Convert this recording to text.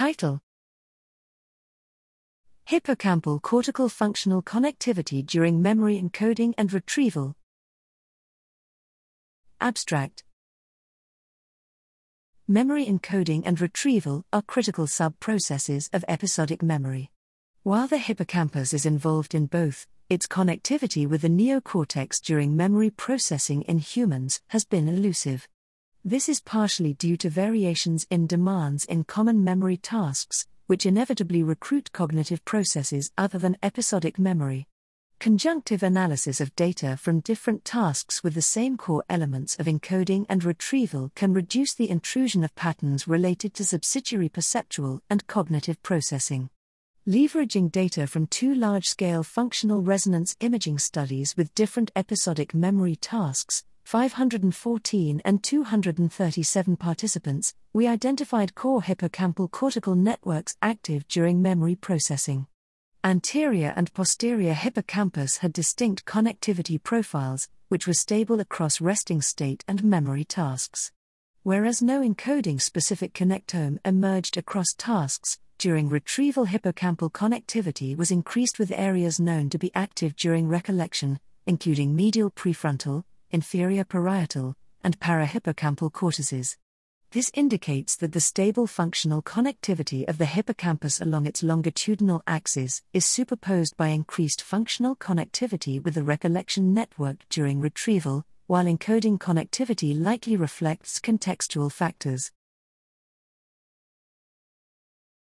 Title Hippocampal cortical functional connectivity during memory encoding and retrieval. Abstract Memory encoding and retrieval are critical sub processes of episodic memory. While the hippocampus is involved in both, its connectivity with the neocortex during memory processing in humans has been elusive. This is partially due to variations in demands in common memory tasks, which inevitably recruit cognitive processes other than episodic memory. Conjunctive analysis of data from different tasks with the same core elements of encoding and retrieval can reduce the intrusion of patterns related to subsidiary perceptual and cognitive processing. Leveraging data from two large scale functional resonance imaging studies with different episodic memory tasks, 514 and 237 participants, we identified core hippocampal cortical networks active during memory processing. Anterior and posterior hippocampus had distinct connectivity profiles, which were stable across resting state and memory tasks. Whereas no encoding specific connectome emerged across tasks, during retrieval, hippocampal connectivity was increased with areas known to be active during recollection, including medial prefrontal, inferior parietal, and parahippocampal cortices. This indicates that the stable functional connectivity of the hippocampus along its longitudinal axis is superposed by increased functional connectivity with the recollection network during retrieval, while encoding connectivity likely reflects contextual factors.